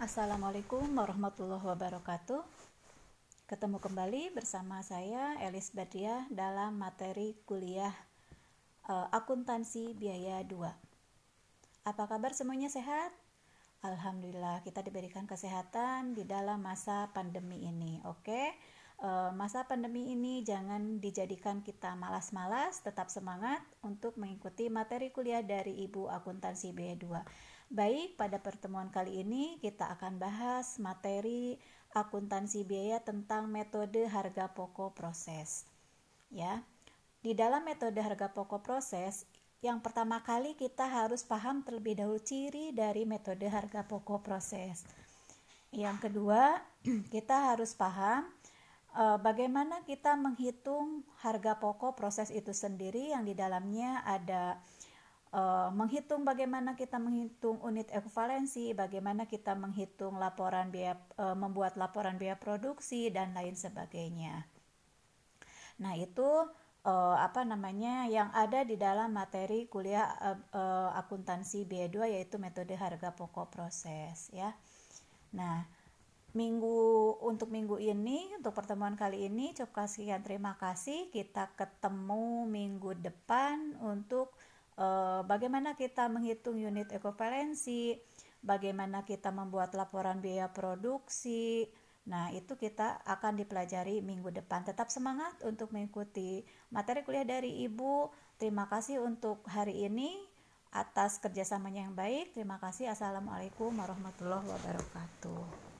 Assalamualaikum warahmatullahi wabarakatuh. Ketemu kembali bersama saya Elis Badriah dalam materi kuliah uh, akuntansi biaya 2. Apa kabar semuanya sehat? Alhamdulillah kita diberikan kesehatan di dalam masa pandemi ini. Oke. Uh, masa pandemi ini jangan dijadikan kita malas-malas, tetap semangat untuk mengikuti materi kuliah dari Ibu Akuntansi biaya 2 Baik, pada pertemuan kali ini kita akan bahas materi akuntansi biaya tentang metode harga pokok proses. Ya. Di dalam metode harga pokok proses, yang pertama kali kita harus paham terlebih dahulu ciri dari metode harga pokok proses. Yang kedua, kita harus paham e, bagaimana kita menghitung harga pokok proses itu sendiri yang di dalamnya ada uh, menghitung bagaimana kita menghitung unit ekuivalensi, bagaimana kita menghitung laporan biaya uh, membuat laporan biaya produksi dan lain sebagainya. Nah, itu uh, apa namanya yang ada di dalam materi kuliah akuntansi B2 yaitu metode harga pokok proses ya. Nah, minggu untuk minggu ini untuk pertemuan kali ini cukup sekian terima kasih kita ketemu minggu depan untuk uh, bagaimana kita menghitung unit ekuivalensi, bagaimana kita membuat laporan biaya produksi. Nah, itu kita akan dipelajari minggu depan. Tetap semangat untuk mengikuti materi kuliah dari Ibu. Terima kasih untuk hari ini atas kerjasamanya yang baik. Terima kasih. Assalamualaikum warahmatullahi wabarakatuh.